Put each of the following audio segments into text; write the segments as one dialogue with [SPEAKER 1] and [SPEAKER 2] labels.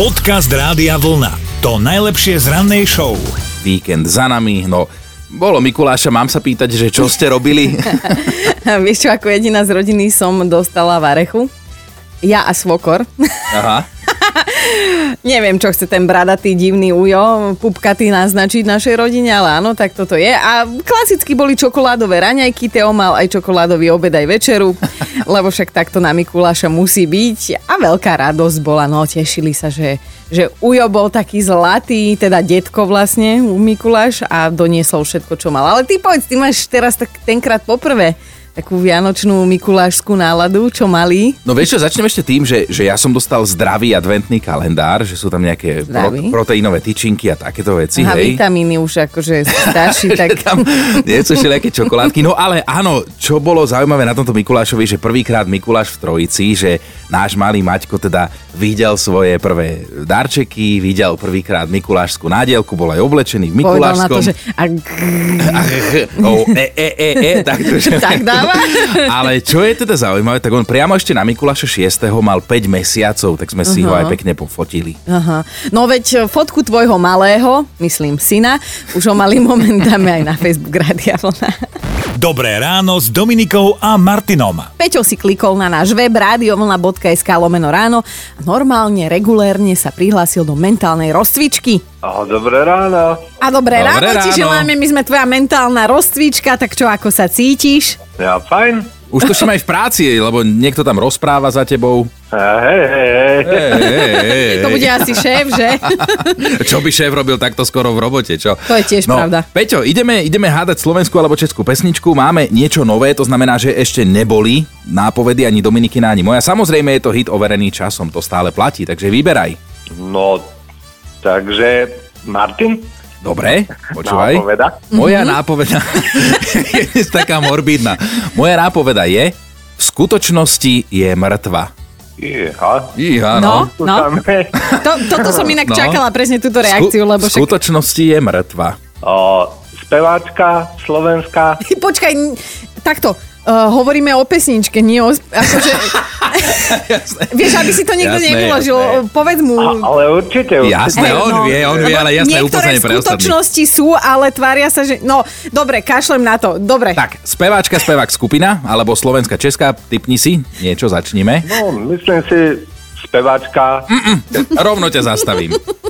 [SPEAKER 1] Podcast Rádia Vlna. To najlepšie z rannej show.
[SPEAKER 2] Víkend za nami, no bolo Mikuláša, mám sa pýtať, že čo ste robili?
[SPEAKER 3] Vieš čo, ako jediná z rodiny som dostala varechu. Ja a svokor.
[SPEAKER 2] Aha.
[SPEAKER 3] Neviem, čo chce ten bradatý divný ujo, pupkatý naznačiť našej rodine, ale áno, tak toto je. A klasicky boli čokoládové raňajky, Teo mal aj čokoládový obed aj večeru, lebo však takto na Mikuláša musí byť. A veľká radosť bola, no tešili sa, že, že ujo bol taký zlatý, teda detko vlastne, Mikuláš a doniesol všetko, čo mal. Ale ty povedz, ty máš teraz tak tenkrát poprvé takú vianočnú mikulášskú náladu, čo mali.
[SPEAKER 2] No vieš čo, začnem ešte tým, že, že ja som dostal zdravý adventný kalendár, že sú tam nejaké pro, proteínové tyčinky a takéto veci.
[SPEAKER 3] Aha,
[SPEAKER 2] hej.
[SPEAKER 3] vitamíny už akože starší, tak...
[SPEAKER 2] tam nie sú všelijaké čokoládky. No ale áno, čo bolo zaujímavé na tomto Mikulášovi, že prvýkrát Mikuláš v Trojici, že náš malý Maťko teda videl svoje prvé darčeky, videl prvýkrát Mikulášskú nádielku, bol aj oblečený v Mikulášskom.
[SPEAKER 3] Povedal na to, že...
[SPEAKER 2] o, e, e, e, e, tak, to, že...
[SPEAKER 3] tak dá dáva.
[SPEAKER 2] Ale čo je teda zaujímavé, tak on priamo ešte na Mikuláša 6. mal 5 mesiacov, tak sme si uh-huh. ho aj pekne pofotili.
[SPEAKER 3] Aha. No veď e, fotku tvojho malého, myslím syna, už ho mali momentálne aj na Facebook Radia Vlna.
[SPEAKER 1] Dobré ráno s Dominikou a Martinom.
[SPEAKER 3] Peťo si klikol na náš web radiovlna.sk lomeno ráno a normálne, regulérne sa prihlásil do mentálnej rozcvičky.
[SPEAKER 4] Aho, dobré ráno.
[SPEAKER 3] A dobré, dobré ráno, ráno ti želáme, my sme tvoja mentálna rozcvička, tak čo, ako sa cítiš?
[SPEAKER 4] Ja, fajn.
[SPEAKER 2] Už to aj v práci, lebo niekto tam rozpráva za tebou.
[SPEAKER 4] Hej, hej, hej.
[SPEAKER 3] To bude asi šéf, že?
[SPEAKER 2] čo by šéf robil takto skoro v robote, čo?
[SPEAKER 3] To je tiež
[SPEAKER 2] no,
[SPEAKER 3] pravda.
[SPEAKER 2] Peťo, ideme, ideme hádať slovenskú alebo českú pesničku. Máme niečo nové, to znamená, že ešte neboli nápovedy ani Dominikina, ani moja. Samozrejme je to hit overený časom, to stále platí, takže vyberaj.
[SPEAKER 4] No, takže Martin?
[SPEAKER 2] Dobre, počúvaj.
[SPEAKER 4] Nápoveda.
[SPEAKER 2] Moja mm-hmm. nápoveda je taká morbidná. Moja nápoveda je, v skutočnosti je mŕtva.
[SPEAKER 4] Iha.
[SPEAKER 2] Iha,
[SPEAKER 3] no. no, no. To, toto som inak no. čakala presne túto reakciu, lebo
[SPEAKER 2] však... V skutočnosti je mŕtva.
[SPEAKER 4] O, speváčka slovenská.
[SPEAKER 3] Počkaj, takto, Uh, hovoríme o pesničke, nie o... Akože, vieš, aby si to niekto jasné, nevyložil, jasné. povedz mu.
[SPEAKER 4] A, ale určite, určite.
[SPEAKER 2] Jasné, on no, vie, on vie, ale jasné upozorenie pre
[SPEAKER 3] skutočnosti sú, ale tvária sa, že... No, dobre, kašlem na to, dobre.
[SPEAKER 2] Tak, speváčka, spevák skupina, alebo slovenská, česká, typni si, niečo, začníme.
[SPEAKER 4] No, myslím si, speváčka.
[SPEAKER 2] Mm-mm, rovno ťa zastavím.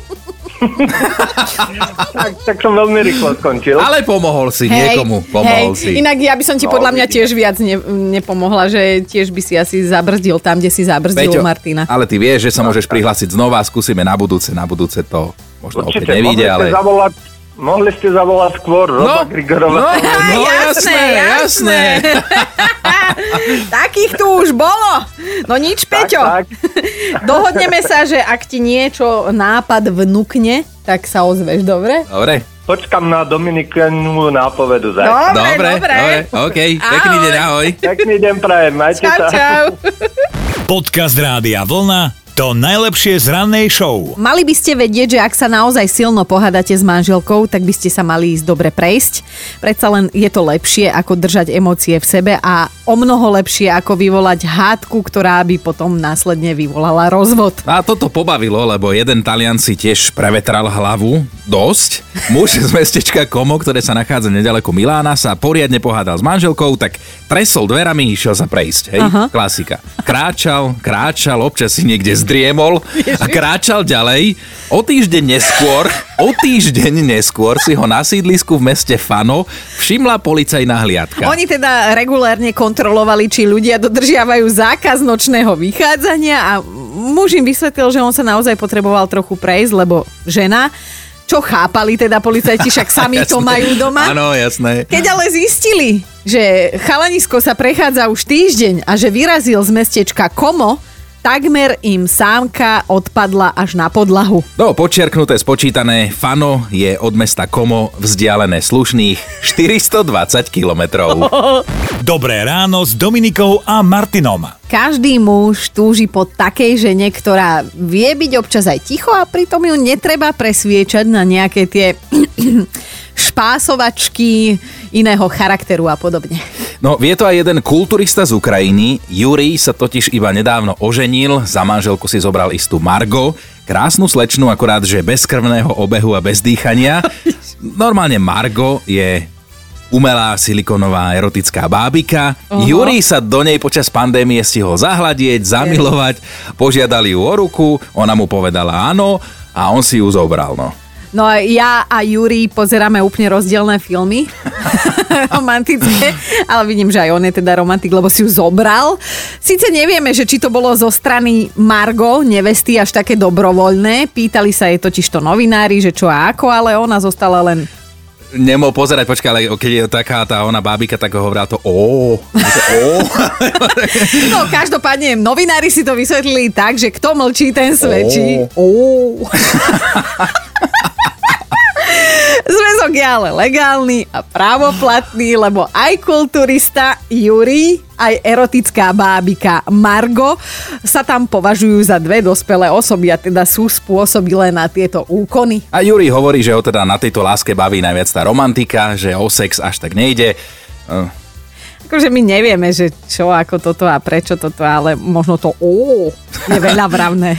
[SPEAKER 4] tak, tak som veľmi rýchlo skončil.
[SPEAKER 2] Ale pomohol si hej, niekomu, pomohol hej. si.
[SPEAKER 3] Inak ja by som ti no, podľa mňa tiež viac ne, nepomohla, že tiež by si asi zabrzdil tam, kde si zabrzdil Peťo, Martina.
[SPEAKER 2] Ale ty vieš, že sa môžeš prihlásiť znova, skúsime na budúce, na budúce to možno Určite, opäť nevíde, ale...
[SPEAKER 4] Zavolať Mohli ste zavolať skôr Roba no, Grigorova.
[SPEAKER 2] No, no jasné, jasné.
[SPEAKER 3] Takých tu už bolo. No nič, Peťo. Tak, tak. Dohodneme sa, že ak ti niečo nápad vnúkne, tak sa ozveš, dobre?
[SPEAKER 2] Dobre.
[SPEAKER 4] Počkam na Dominikenu nápovedu za.
[SPEAKER 3] Dobre, dobre. dobre. dobre.
[SPEAKER 2] OK, pekný deň, ahoj.
[SPEAKER 4] Pekný deň prajem, majte
[SPEAKER 3] čau,
[SPEAKER 4] sa.
[SPEAKER 3] Čau,
[SPEAKER 1] Podcast Rádia Vlna to najlepšie z rannej show.
[SPEAKER 3] Mali by ste vedieť, že ak sa naozaj silno pohádate s manželkou, tak by ste sa mali ísť dobre prejsť. Predsa len je to lepšie, ako držať emócie v sebe a o mnoho lepšie, ako vyvolať hádku, ktorá by potom následne vyvolala rozvod.
[SPEAKER 2] A toto pobavilo, lebo jeden Talian si tiež prevetral hlavu dosť. Muž z mestečka Komo, ktoré sa nachádza nedaleko Milána, sa poriadne pohádal s manželkou, tak tresol dverami, išiel sa prejsť. Hej, Aha. klasika. Kráčal, kráčal, občas si niekde zdriemol a kráčal ďalej. O týždeň neskôr, o týždeň neskôr si ho na sídlisku v meste Fano všimla policajná hliadka.
[SPEAKER 3] Oni teda regulárne kontrolovali, či ľudia dodržiavajú zákaz nočného vychádzania a muž im vysvetlil, že on sa naozaj potreboval trochu prejsť, lebo žena čo chápali teda policajti, však sami to majú doma.
[SPEAKER 2] Áno, jasné.
[SPEAKER 3] Keď ale zistili, že chalanisko sa prechádza už týždeň a že vyrazil z mestečka Komo, Takmer im sámka odpadla až na podlahu.
[SPEAKER 2] No, počiarknuté, spočítané, Fano je od mesta Komo vzdialené slušných 420 kilometrov.
[SPEAKER 1] Dobré ráno s Dominikou a Martinom.
[SPEAKER 3] Každý muž túži po takej žene, ktorá vie byť občas aj ticho a pritom ju netreba presviečať na nejaké tie špásovačky iného charakteru a podobne.
[SPEAKER 2] No, vie to aj jeden kulturista z Ukrajiny. Jurij sa totiž iba nedávno oženil, za manželku si zobral istú Margo, krásnu slečnu, akorát, že bez krvného obehu a bez dýchania. Normálne Margo je umelá silikonová erotická bábika. Uh-huh. Jurij sa do nej počas pandémie stihol zahľadieť, zamilovať, požiadali ju o ruku, ona mu povedala áno a on si ju zobral. No.
[SPEAKER 3] No a ja a Juri pozeráme úplne rozdielne filmy romantické, ale vidím, že aj on je teda romantik, lebo si ju zobral. Sice nevieme, že či to bolo zo strany Margo, nevesty, až také dobrovoľné. Pýtali sa jej totiž to novinári, že čo a ako, ale ona zostala len
[SPEAKER 2] nemohol pozerať, počkaj, ale keď je taká tá ona bábika, tak ho hovorila to ó.
[SPEAKER 3] no každopádne, novinári si to vysvetlili tak, že kto mlčí, ten svedčí. Ó. Zväzok je ale legálny a právoplatný, lebo aj kulturista Juri, aj erotická bábika Margo sa tam považujú za dve dospelé osoby a teda sú spôsobilé na tieto úkony.
[SPEAKER 2] A Juri hovorí, že ho teda na tejto láske baví najviac tá romantika, že o sex až tak nejde.
[SPEAKER 3] Akože my nevieme, že čo, ako toto a prečo toto, ale možno to ó, je veľa vravné.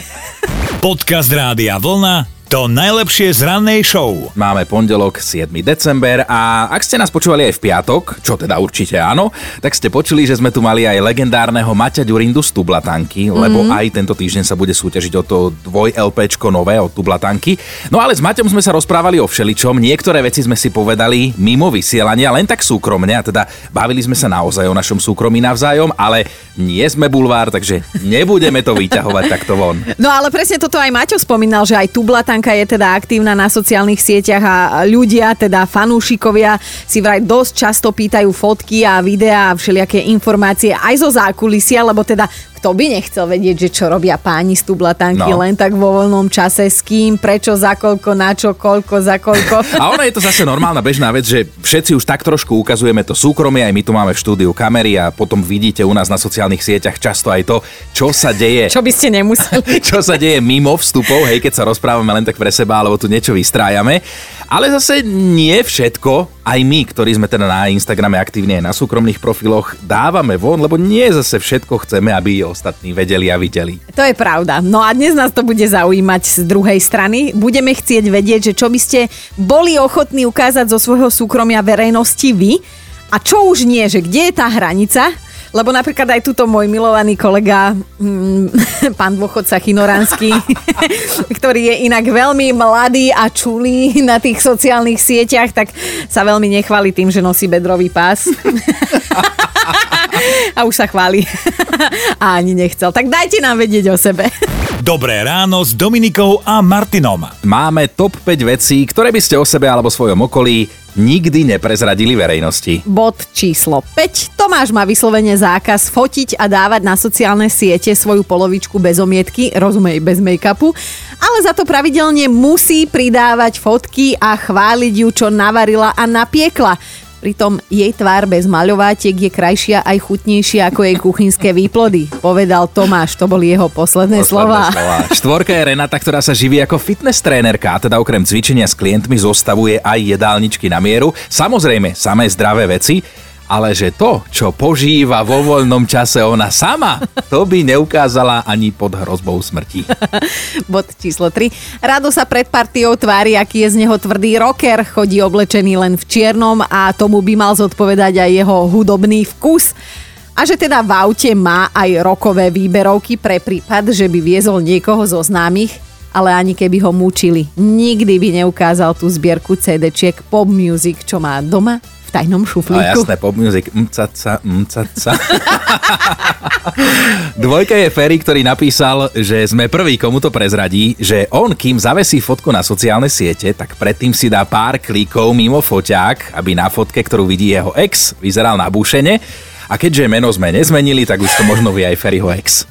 [SPEAKER 1] Podcast Rádia Vlna to najlepšie z rannej show.
[SPEAKER 2] Máme pondelok 7. december a ak ste nás počúvali aj v piatok, čo teda určite áno, tak ste počuli, že sme tu mali aj legendárneho Maťa Ďurindu z Tublatanky, mm-hmm. lebo aj tento týždeň sa bude súťažiť o to dvoj LPčko nové od Tublatanky. No ale s Maťom sme sa rozprávali o všeličom, niektoré veci sme si povedali mimo vysielania, len tak súkromne, a teda bavili sme sa naozaj o našom súkromí navzájom, ale nie sme bulvár, takže nebudeme to vyťahovať takto von.
[SPEAKER 3] No ale presne toto aj Maťo spomínal, že aj Tublatanka Zuzanka je teda aktívna na sociálnych sieťach a ľudia, teda fanúšikovia, si vraj dosť často pýtajú fotky a videá a všelijaké informácie aj zo zákulisia, lebo teda kto by nechcel vedieť, že čo robia páni z tublatanky no. len tak vo voľnom čase, s kým, prečo, za koľko, na čo, koľko, za koľko.
[SPEAKER 2] A ona je to zase normálna bežná vec, že všetci už tak trošku ukazujeme to súkromie, aj my tu máme v štúdiu kamery a potom vidíte u nás na sociálnych sieťach často aj to, čo sa deje.
[SPEAKER 3] Čo by ste nemuseli.
[SPEAKER 2] čo sa deje mimo vstupov, hej, keď sa rozprávame len tak pre seba, alebo tu niečo vystrájame. Ale zase nie všetko, aj my, ktorí sme teda na Instagrame aktívne aj na súkromných profiloch, dávame von, lebo nie zase všetko chceme, aby ostatní vedeli a videli.
[SPEAKER 3] To je pravda. No a dnes nás to bude zaujímať z druhej strany. Budeme chcieť vedieť, že čo by ste boli ochotní ukázať zo svojho súkromia verejnosti vy a čo už nie, že kde je tá hranica, lebo napríklad aj túto môj milovaný kolega, hmm, pán dôchodca Chinoránsky, ktorý je inak veľmi mladý a čulý na tých sociálnych sieťach, tak sa veľmi nechváli tým, že nosí bedrový pás. a už sa chváli. a ani nechcel. Tak dajte nám vedieť o sebe.
[SPEAKER 1] Dobré ráno s Dominikou a Martinom.
[SPEAKER 2] Máme top 5 vecí, ktoré by ste o sebe alebo svojom okolí nikdy neprezradili verejnosti.
[SPEAKER 3] Bod číslo 5. Tomáš má vyslovene zákaz fotiť a dávať na sociálne siete svoju polovičku bez omietky, rozumej, bez make-upu, ale za to pravidelne musí pridávať fotky a chváliť ju, čo navarila a napiekla. Pritom jej tvár bez maľovátiek je krajšia aj chutnejšia ako jej kuchynské výplody, povedal Tomáš, to boli jeho posledné, posledné slova. slova.
[SPEAKER 2] Štvorka je Renata, ktorá sa živí ako fitness trénerka a teda okrem cvičenia s klientmi zostavuje aj jedálničky na mieru. Samozrejme, samé zdravé veci, ale že to, čo požíva vo voľnom čase ona sama, to by neukázala ani pod hrozbou smrti.
[SPEAKER 3] Bod číslo 3. Rado sa pred partiou tvári, aký je z neho tvrdý rocker, chodí oblečený len v čiernom a tomu by mal zodpovedať aj jeho hudobný vkus. A že teda v aute má aj rokové výberovky pre prípad, že by viezol niekoho zo známych, ale ani keby ho mučili. Nikdy by neukázal tú zbierku CD-čiek pop music, čo má doma tajnom šuflíku.
[SPEAKER 2] A jasné, pop music. Mcaca, mcaca. Dvojka je Ferry, ktorý napísal, že sme prvý, komu to prezradí, že on, kým zavesí fotku na sociálne siete, tak predtým si dá pár klikov mimo foťák, aby na fotke, ktorú vidí jeho ex, vyzeral na búšene. A keďže meno sme nezmenili, tak už to možno vie aj Ferryho ex.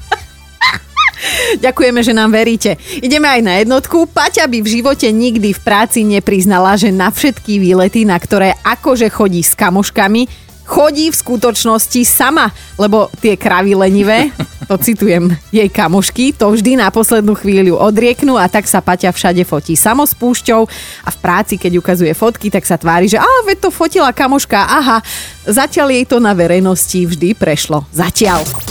[SPEAKER 3] Ďakujeme, že nám veríte. Ideme aj na jednotku. Paťa by v živote nikdy v práci nepriznala, že na všetky výlety, na ktoré akože chodí s kamoškami, chodí v skutočnosti sama, lebo tie kravy lenivé, to citujem jej kamošky, to vždy na poslednú chvíľu odrieknú a tak sa Paťa všade fotí samospúšťou a v práci, keď ukazuje fotky, tak sa tvári, že a veď to fotila kamoška, aha, zatiaľ jej to na verejnosti vždy prešlo. Zatiaľ.